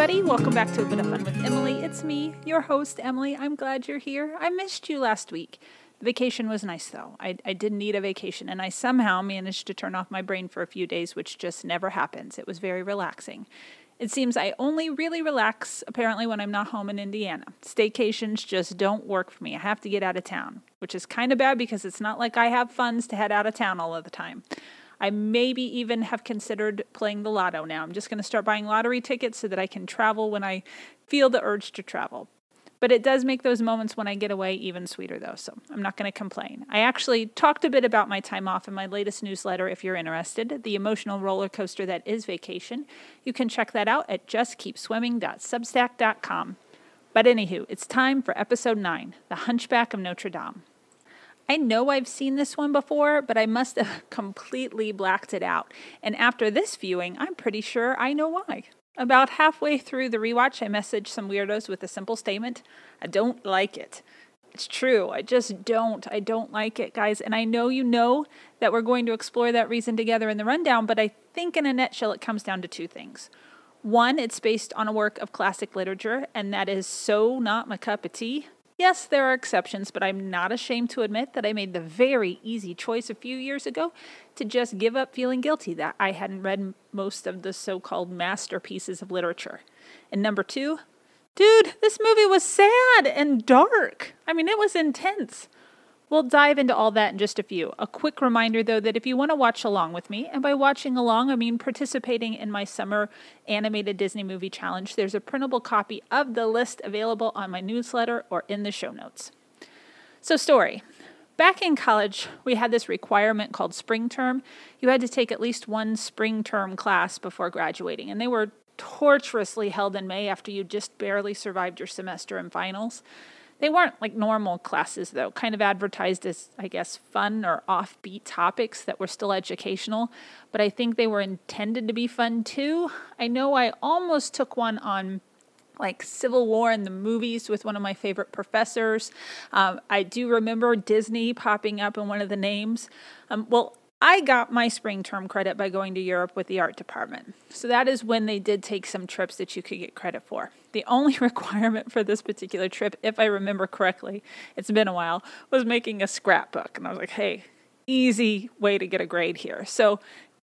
everybody. Welcome back to A Bit of Fun with Emily. It's me, your host, Emily. I'm glad you're here. I missed you last week. The vacation was nice, though. I, I did need a vacation, and I somehow managed to turn off my brain for a few days, which just never happens. It was very relaxing. It seems I only really relax, apparently, when I'm not home in Indiana. Staycations just don't work for me. I have to get out of town, which is kind of bad because it's not like I have funds to head out of town all of the time. I maybe even have considered playing the lotto now. I'm just going to start buying lottery tickets so that I can travel when I feel the urge to travel. But it does make those moments when I get away even sweeter, though, so I'm not going to complain. I actually talked a bit about my time off in my latest newsletter if you're interested, the emotional roller coaster that is vacation. You can check that out at justkeepswimming.substack.com. But anywho, it's time for episode 9 The Hunchback of Notre Dame. I know I've seen this one before, but I must have completely blacked it out. And after this viewing, I'm pretty sure I know why. About halfway through the rewatch, I messaged some weirdos with a simple statement I don't like it. It's true. I just don't. I don't like it, guys. And I know you know that we're going to explore that reason together in the rundown, but I think in a nutshell, it comes down to two things. One, it's based on a work of classic literature, and that is so not my cup of tea. Yes, there are exceptions, but I'm not ashamed to admit that I made the very easy choice a few years ago to just give up feeling guilty that I hadn't read most of the so called masterpieces of literature. And number two, dude, this movie was sad and dark. I mean, it was intense. We'll dive into all that in just a few. A quick reminder, though, that if you want to watch along with me, and by watching along, I mean participating in my summer animated Disney movie challenge, there's a printable copy of the list available on my newsletter or in the show notes. So, story. Back in college, we had this requirement called spring term. You had to take at least one spring term class before graduating, and they were torturously held in May after you just barely survived your semester and finals. They weren't like normal classes, though, kind of advertised as, I guess, fun or offbeat topics that were still educational, but I think they were intended to be fun too. I know I almost took one on like Civil War in the movies with one of my favorite professors. Um, I do remember Disney popping up in one of the names. Um, well, I got my spring term credit by going to Europe with the art department. So that is when they did take some trips that you could get credit for. The only requirement for this particular trip, if I remember correctly, it's been a while, was making a scrapbook. And I was like, hey, easy way to get a grade here. So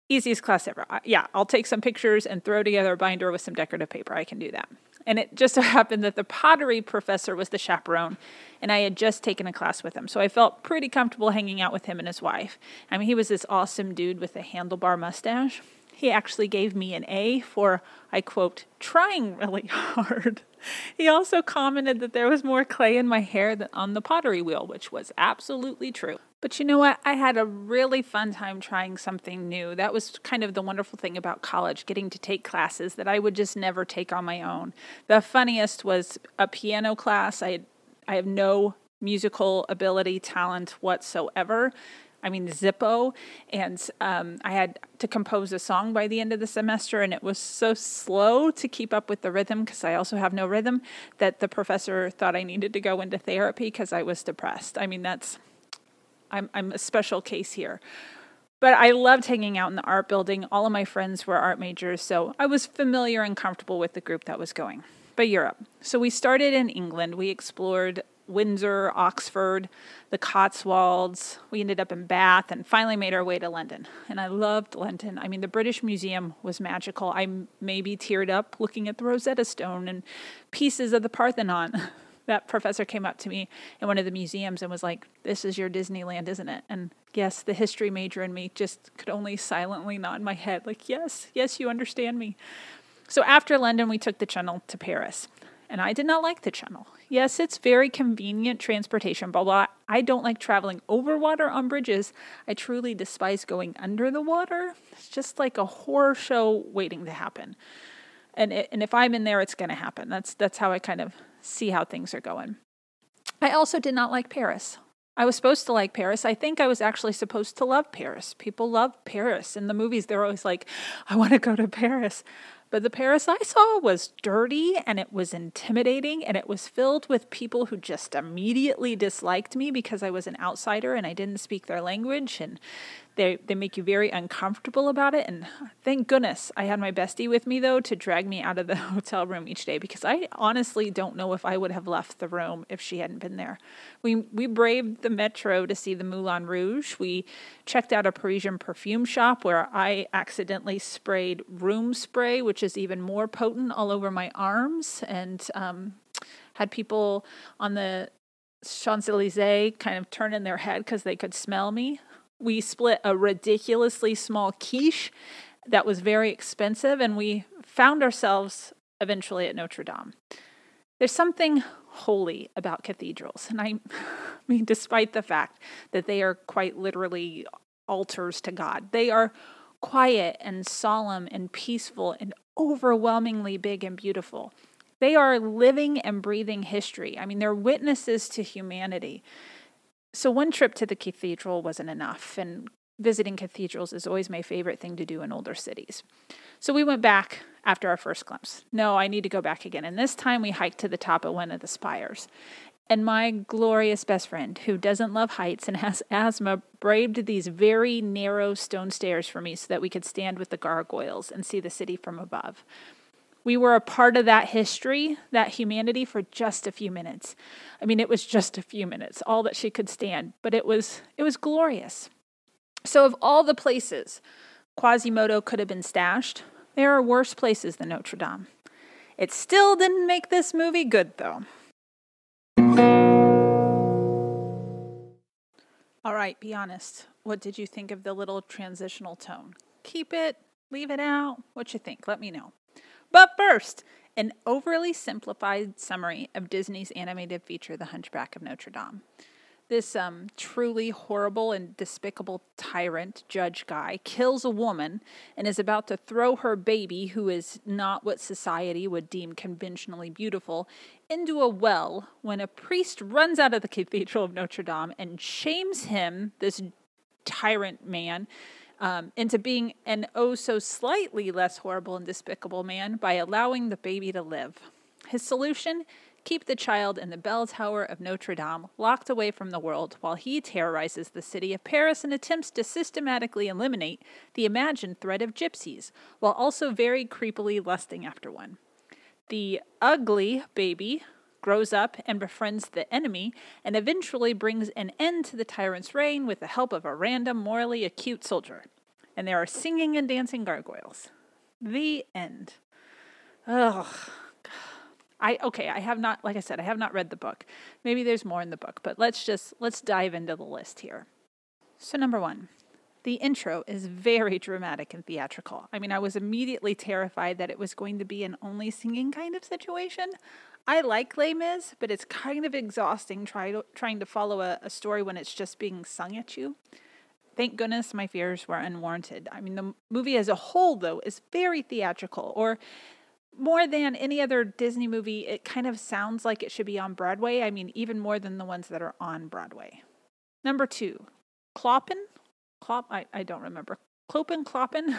easiest class ever. Yeah, I'll take some pictures and throw together a binder with some decorative paper. I can do that. And it just so happened that the pottery professor was the chaperone, and I had just taken a class with him. So I felt pretty comfortable hanging out with him and his wife. I mean, he was this awesome dude with a handlebar mustache. He actually gave me an A for, I quote, trying really hard. He also commented that there was more clay in my hair than on the pottery wheel, which was absolutely true. But you know what? I had a really fun time trying something new. That was kind of the wonderful thing about college, getting to take classes that I would just never take on my own. The funniest was a piano class. I I have no musical ability, talent whatsoever. I mean, Zippo. And um, I had to compose a song by the end of the semester, and it was so slow to keep up with the rhythm because I also have no rhythm that the professor thought I needed to go into therapy because I was depressed. I mean, that's, I'm, I'm a special case here. But I loved hanging out in the art building. All of my friends were art majors, so I was familiar and comfortable with the group that was going. But Europe. So we started in England. We explored Windsor, Oxford, the Cotswolds. We ended up in Bath and finally made our way to London. And I loved London. I mean, the British Museum was magical. I maybe teared up looking at the Rosetta Stone and pieces of the Parthenon. that professor came up to me in one of the museums and was like, This is your Disneyland, isn't it? And yes, the history major in me just could only silently nod my head, like, Yes, yes, you understand me. So after London, we took the channel to Paris and I did not like the channel. Yes, it's very convenient transportation, but while I don't like traveling over water on bridges, I truly despise going under the water. It's just like a horror show waiting to happen. And it, and if I'm in there, it's going to happen. That's that's how I kind of see how things are going. I also did not like Paris. I was supposed to like Paris. I think I was actually supposed to love Paris. People love Paris. In the movies, they're always like, I want to go to Paris. But the Paris I saw was dirty and it was intimidating and it was filled with people who just immediately disliked me because I was an outsider and I didn't speak their language. And They they make you very uncomfortable about it and thank goodness I had my bestie with me though to drag me out of the hotel room each day because I honestly don't know if I would have left the room if she hadn't been there. We we braved the metro to see the Moulin Rouge. We checked out a Parisian perfume shop where I accidentally sprayed room spray, which is even more potent, all over my arms and um, had people on the Champs Elysees kind of turn in their head because they could smell me. We split a ridiculously small quiche that was very expensive, and we found ourselves eventually at Notre Dame. There's something holy about cathedrals, and I mean, despite the fact that they are quite literally altars to God, they are quiet and solemn and peaceful and overwhelmingly big and beautiful. They are living and breathing history. I mean, they're witnesses to humanity. So, one trip to the cathedral wasn't enough, and visiting cathedrals is always my favorite thing to do in older cities. So, we went back after our first glimpse. No, I need to go back again. And this time we hiked to the top of one of the spires. And my glorious best friend, who doesn't love heights and has asthma, braved these very narrow stone stairs for me so that we could stand with the gargoyles and see the city from above. We were a part of that history, that humanity for just a few minutes. I mean, it was just a few minutes, all that she could stand, but it was it was glorious. So of all the places Quasimodo could have been stashed, there are worse places than Notre Dame. It still didn't make this movie good though. All right, be honest. What did you think of the little transitional tone? Keep it, leave it out. What you think? Let me know. But first, an overly simplified summary of Disney's animated feature, The Hunchback of Notre Dame. This um, truly horrible and despicable tyrant, Judge Guy, kills a woman and is about to throw her baby, who is not what society would deem conventionally beautiful, into a well when a priest runs out of the Cathedral of Notre Dame and shames him, this tyrant man, um, into being an oh so slightly less horrible and despicable man by allowing the baby to live. His solution? Keep the child in the bell tower of Notre Dame, locked away from the world, while he terrorizes the city of Paris and attempts to systematically eliminate the imagined threat of gypsies, while also very creepily lusting after one. The ugly baby grows up and befriends the enemy, and eventually brings an end to the tyrant's reign with the help of a random, morally acute soldier. And there are singing and dancing gargoyles. The end. Ugh. I okay, I have not like I said, I have not read the book. Maybe there's more in the book, but let's just let's dive into the list here. So number 1, the intro is very dramatic and theatrical. I mean, I was immediately terrified that it was going to be an only singing kind of situation. I like Les Mis, but it's kind of exhausting try to, trying to follow a, a story when it's just being sung at you. Thank goodness my fears were unwarranted. I mean, the movie as a whole, though, is very theatrical, or more than any other Disney movie, it kind of sounds like it should be on Broadway. I mean, even more than the ones that are on Broadway. Number two, Clopin. Klop, I, I don't remember. Clopin, Clopin,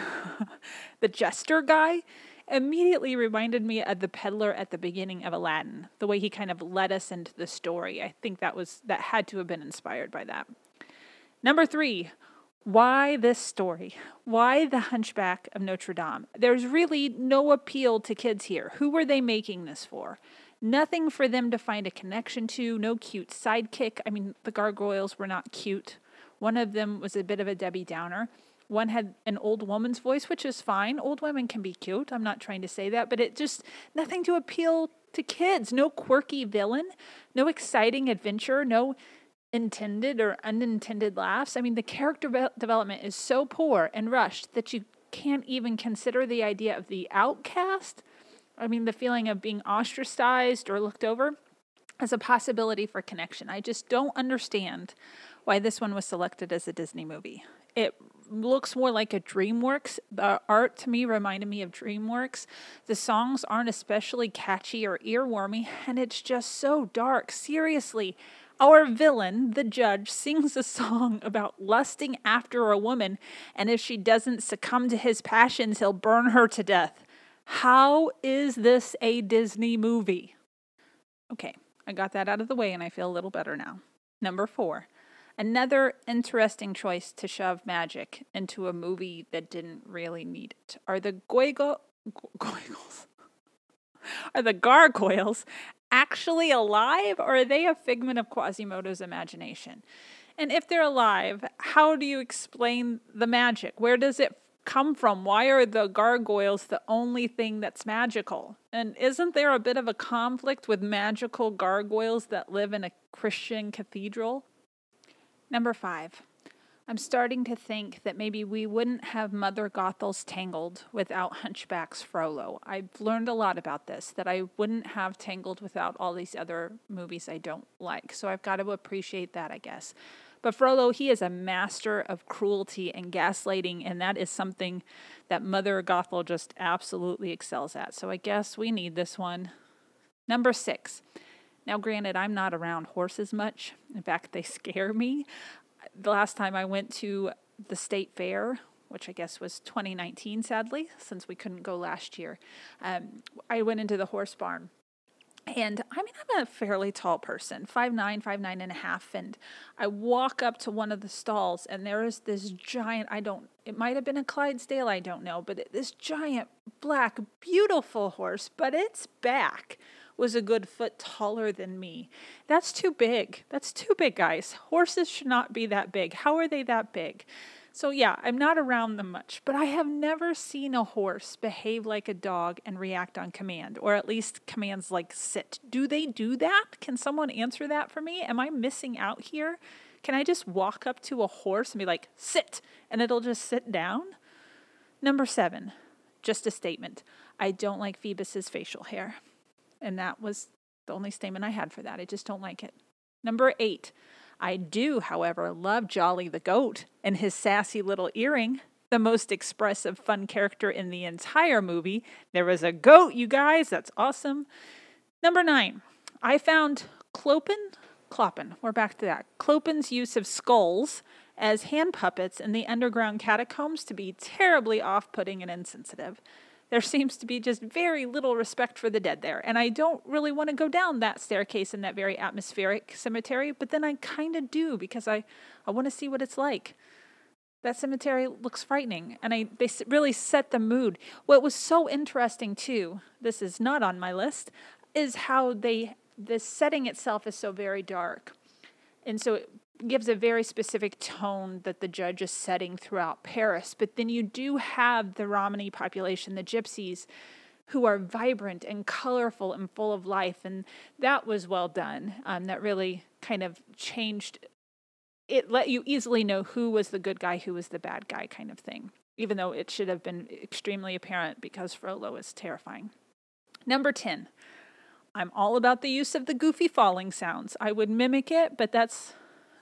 the jester guy immediately reminded me of the peddler at the beginning of Aladdin, the way he kind of led us into the story. I think that was that had to have been inspired by that. Number 3, why this story? Why the Hunchback of Notre Dame? There's really no appeal to kids here. Who were they making this for? Nothing for them to find a connection to, no cute sidekick. I mean, the gargoyles were not cute. One of them was a bit of a Debbie Downer. One had an old woman's voice, which is fine. Old women can be cute. I'm not trying to say that, but it just nothing to appeal to kids. No quirky villain, no exciting adventure, no intended or unintended laughs. I mean, the character development is so poor and rushed that you can't even consider the idea of the outcast. I mean, the feeling of being ostracized or looked over as a possibility for connection. I just don't understand why this one was selected as a Disney movie. It looks more like a DreamWorks. The art to me reminded me of DreamWorks. The songs aren't especially catchy or earwormy, and it's just so dark. Seriously, our villain, the judge, sings a song about lusting after a woman, and if she doesn't succumb to his passions, he'll burn her to death. How is this a Disney movie? Okay, I got that out of the way and I feel a little better now. Number four, Another interesting choice to shove magic into a movie that didn't really need it are the goigles. Are the gargoyles actually alive or are they a figment of Quasimodo's imagination? And if they're alive, how do you explain the magic? Where does it come from? Why are the gargoyles the only thing that's magical? And isn't there a bit of a conflict with magical gargoyles that live in a Christian cathedral? Number five, I'm starting to think that maybe we wouldn't have Mother Gothel's Tangled without Hunchback's Frollo. I've learned a lot about this, that I wouldn't have Tangled without all these other movies I don't like. So I've got to appreciate that, I guess. But Frollo, he is a master of cruelty and gaslighting, and that is something that Mother Gothel just absolutely excels at. So I guess we need this one. Number six. Now, granted, I'm not around horses much. In fact, they scare me. The last time I went to the state fair, which I guess was 2019, sadly, since we couldn't go last year, um, I went into the horse barn. And I mean, I'm a fairly tall person, five nine, five nine and a half. And I walk up to one of the stalls, and there is this giant, I don't, it might have been a Clydesdale, I don't know, but this giant, black, beautiful horse, but its back was a good foot taller than me. That's too big. That's too big, guys. Horses should not be that big. How are they that big? So, yeah, I'm not around them much, but I have never seen a horse behave like a dog and react on command, or at least commands like sit. Do they do that? Can someone answer that for me? Am I missing out here? Can I just walk up to a horse and be like, sit, and it'll just sit down? Number seven, just a statement. I don't like Phoebus's facial hair. And that was the only statement I had for that. I just don't like it. Number eight, I do, however, love Jolly the goat and his sassy little earring. The most expressive, fun character in the entire movie. There was a goat, you guys. That's awesome. Number nine, I found Clopin, Clopin, we're back to that. Clopin's use of skulls as hand puppets in the underground catacombs to be terribly off putting and insensitive there seems to be just very little respect for the dead there. And I don't really want to go down that staircase in that very atmospheric cemetery, but then I kind of do because I, I want to see what it's like. That cemetery looks frightening, and I they really set the mood. What was so interesting too, this is not on my list, is how they the setting itself is so very dark, and so it gives a very specific tone that the judge is setting throughout Paris. But then you do have the Romany population, the gypsies, who are vibrant and colorful and full of life. And that was well done. Um, that really kind of changed it, let you easily know who was the good guy, who was the bad guy, kind of thing, even though it should have been extremely apparent because Frollo is terrifying. Number 10. I'm all about the use of the goofy falling sounds. I would mimic it, but that's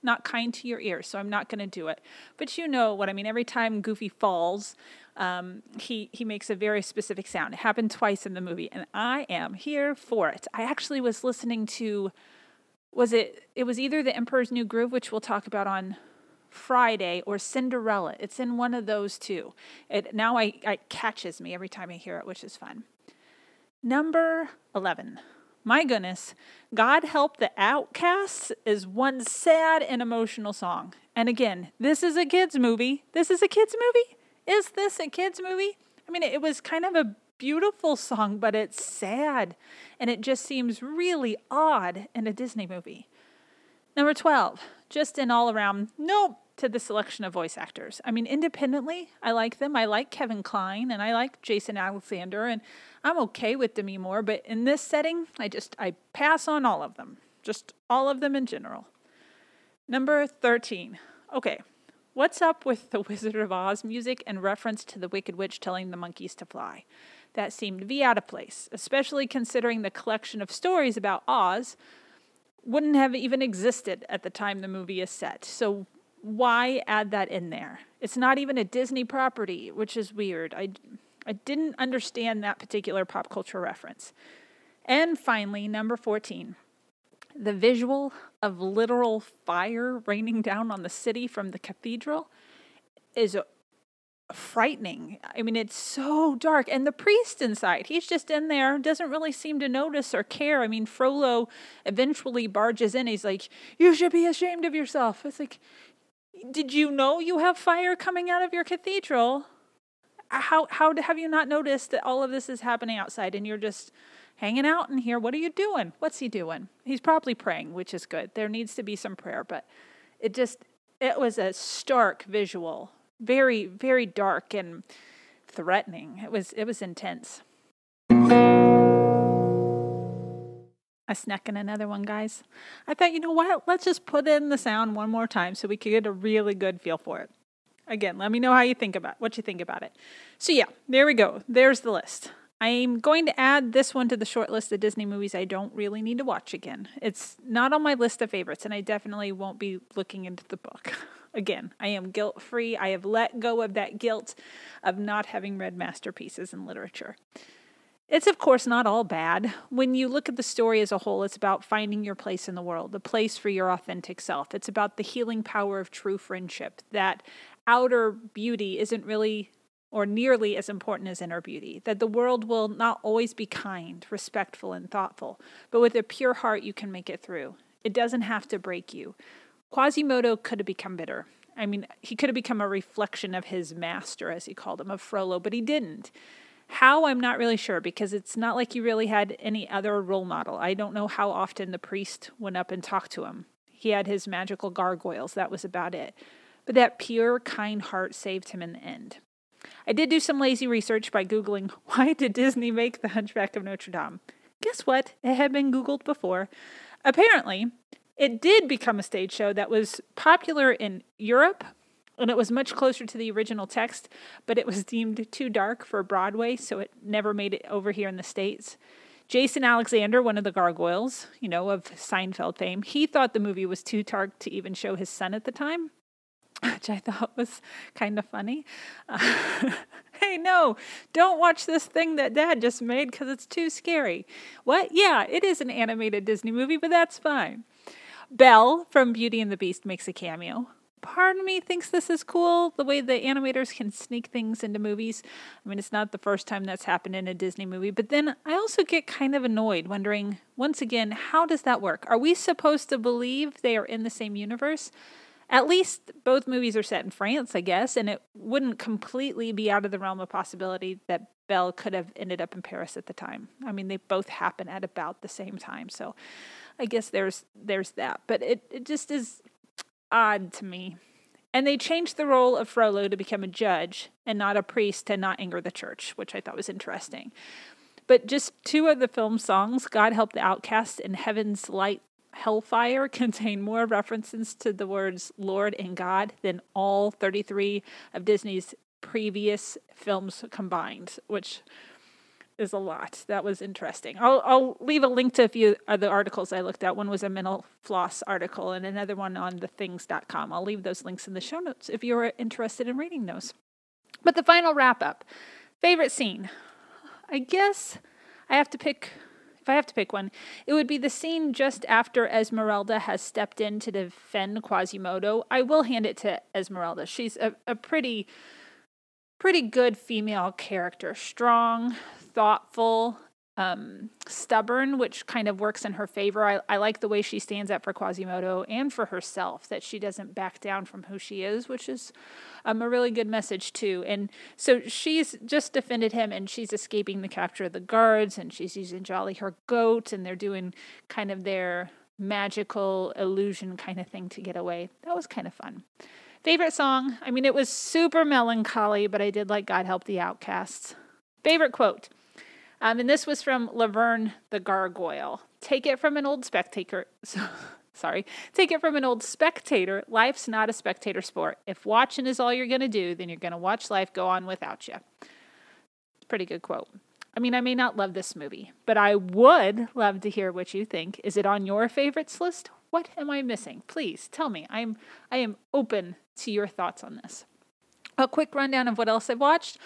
not kind to your ears, so I'm not going to do it. But you know what I mean. Every time Goofy falls, um, he he makes a very specific sound. It happened twice in the movie, and I am here for it. I actually was listening to, was it? It was either The Emperor's New Groove, which we'll talk about on Friday, or Cinderella. It's in one of those two. It now I it catches me every time I hear it, which is fun. Number eleven. My goodness, God Help the Outcasts is one sad and emotional song. And again, this is a kids' movie. This is a kids' movie? Is this a kids' movie? I mean, it was kind of a beautiful song, but it's sad. And it just seems really odd in a Disney movie. Number 12, just an all around, nope, to the selection of voice actors. I mean, independently, I like them. I like Kevin Kline and I like Jason Alexander and I'm okay with Demi Moore, but in this setting, I just I pass on all of them. Just all of them in general. Number 13. Okay. What's up with the Wizard of Oz music and reference to the Wicked Witch telling the monkeys to fly? That seemed to be out of place, especially considering the collection of stories about Oz wouldn't have even existed at the time the movie is set. So why add that in there? It's not even a Disney property, which is weird. I, I didn't understand that particular pop culture reference. And finally, number 14, the visual of literal fire raining down on the city from the cathedral is frightening. I mean, it's so dark. And the priest inside, he's just in there, doesn't really seem to notice or care. I mean, Frollo eventually barges in. He's like, You should be ashamed of yourself. It's like, Did you know you have fire coming out of your cathedral? How, how have you not noticed that all of this is happening outside and you're just hanging out in here? What are you doing? What's he doing? He's probably praying, which is good. There needs to be some prayer, but it just, it was a stark visual very, very dark and threatening. It was it was intense. I snuck in another one, guys. I thought, you know what? Let's just put in the sound one more time so we could get a really good feel for it. Again, let me know how you think about what you think about it. So yeah, there we go. There's the list. I'm going to add this one to the short list of Disney movies I don't really need to watch again. It's not on my list of favorites, and I definitely won't be looking into the book. Again, I am guilt free. I have let go of that guilt of not having read masterpieces in literature. It's, of course, not all bad. When you look at the story as a whole, it's about finding your place in the world, the place for your authentic self. It's about the healing power of true friendship, that outer beauty isn't really or nearly as important as inner beauty, that the world will not always be kind, respectful, and thoughtful, but with a pure heart, you can make it through. It doesn't have to break you. Quasimodo could have become bitter. I mean, he could have become a reflection of his master, as he called him, of Frollo, but he didn't. How, I'm not really sure because it's not like he really had any other role model. I don't know how often the priest went up and talked to him. He had his magical gargoyles, that was about it. But that pure, kind heart saved him in the end. I did do some lazy research by Googling why did Disney make The Hunchback of Notre Dame? Guess what? It had been Googled before. Apparently, it did become a stage show that was popular in Europe and it was much closer to the original text, but it was deemed too dark for Broadway, so it never made it over here in the States. Jason Alexander, one of the gargoyles, you know, of Seinfeld fame, he thought the movie was too dark to even show his son at the time, which I thought was kind of funny. Uh, hey, no, don't watch this thing that dad just made because it's too scary. What? Yeah, it is an animated Disney movie, but that's fine. Belle from Beauty and the Beast makes a cameo. Part of me thinks this is cool, the way the animators can sneak things into movies. I mean, it's not the first time that's happened in a Disney movie, but then I also get kind of annoyed wondering, once again, how does that work? Are we supposed to believe they are in the same universe? At least both movies are set in France, I guess, and it wouldn't completely be out of the realm of possibility that Belle could have ended up in Paris at the time. I mean, they both happen at about the same time, so I guess there's there's that. But it, it just is odd to me. And they changed the role of Frollo to become a judge and not a priest to not anger the church, which I thought was interesting. But just two of the film songs, God Help the Outcast and Heaven's Light Hellfire, contain more references to the words Lord and God than all 33 of Disney's previous films combined, which is a lot. That was interesting. I'll I'll leave a link to a few of the articles I looked at. One was a mental floss article and another one on thethings.com. I'll leave those links in the show notes if you're interested in reading those. But the final wrap up. Favorite scene. I guess I have to pick if I have to pick one, it would be the scene just after Esmeralda has stepped in to defend Quasimodo. I will hand it to Esmeralda. She's a, a pretty pretty good female character. Strong, thoughtful, um, stubborn, which kind of works in her favor. I, I like the way she stands up for Quasimodo and for herself, that she doesn't back down from who she is, which is um, a really good message, too. And so she's just defended him and she's escaping the capture of the guards and she's using Jolly her goat and they're doing kind of their magical illusion kind of thing to get away. That was kind of fun. Favorite song? I mean, it was super melancholy, but I did like God Help the Outcasts. Favorite quote? Um, and this was from Laverne the Gargoyle. Take it from an old spectator. sorry. Take it from an old spectator. Life's not a spectator sport. If watching is all you're going to do, then you're going to watch life go on without you. Pretty good quote. I mean, I may not love this movie, but I would love to hear what you think. Is it on your favorites list? What am I missing? Please tell me. I'm I am open to your thoughts on this. A quick rundown of what else I've watched.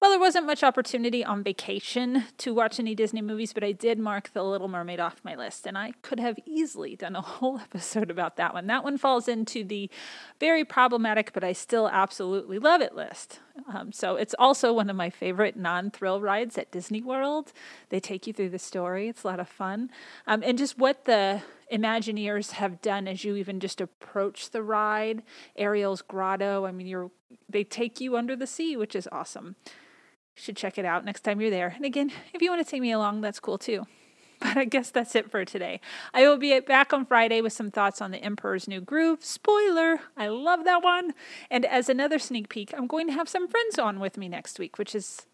Well, there wasn't much opportunity on vacation to watch any Disney movies, but I did mark The Little Mermaid off my list, and I could have easily done a whole episode about that one. That one falls into the very problematic, but I still absolutely love it list. Um, so it's also one of my favorite non thrill rides at Disney World. They take you through the story, it's a lot of fun. Um, and just what the Imagineers have done as you even just approach the ride, Ariel's Grotto. I mean, you're they take you under the sea, which is awesome. Should check it out next time you're there. And again, if you want to take me along, that's cool too. But I guess that's it for today. I will be back on Friday with some thoughts on The Emperor's New Groove. Spoiler, I love that one. And as another sneak peek, I'm going to have some friends on with me next week, which is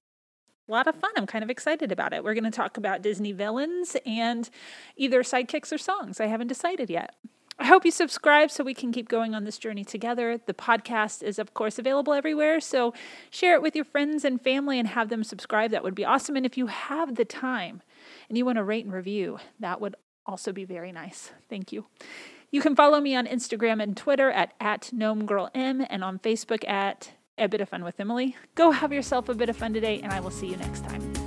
a lot of fun. I'm kind of excited about it. We're going to talk about Disney villains and either sidekicks or songs. I haven't decided yet. I hope you subscribe so we can keep going on this journey together. The podcast is, of course, available everywhere. So share it with your friends and family and have them subscribe. That would be awesome. And if you have the time and you want to rate and review, that would also be very nice. Thank you. You can follow me on Instagram and Twitter at, at GnomeGirlM and on Facebook at A Bit of Fun with Emily. Go have yourself a bit of fun today, and I will see you next time.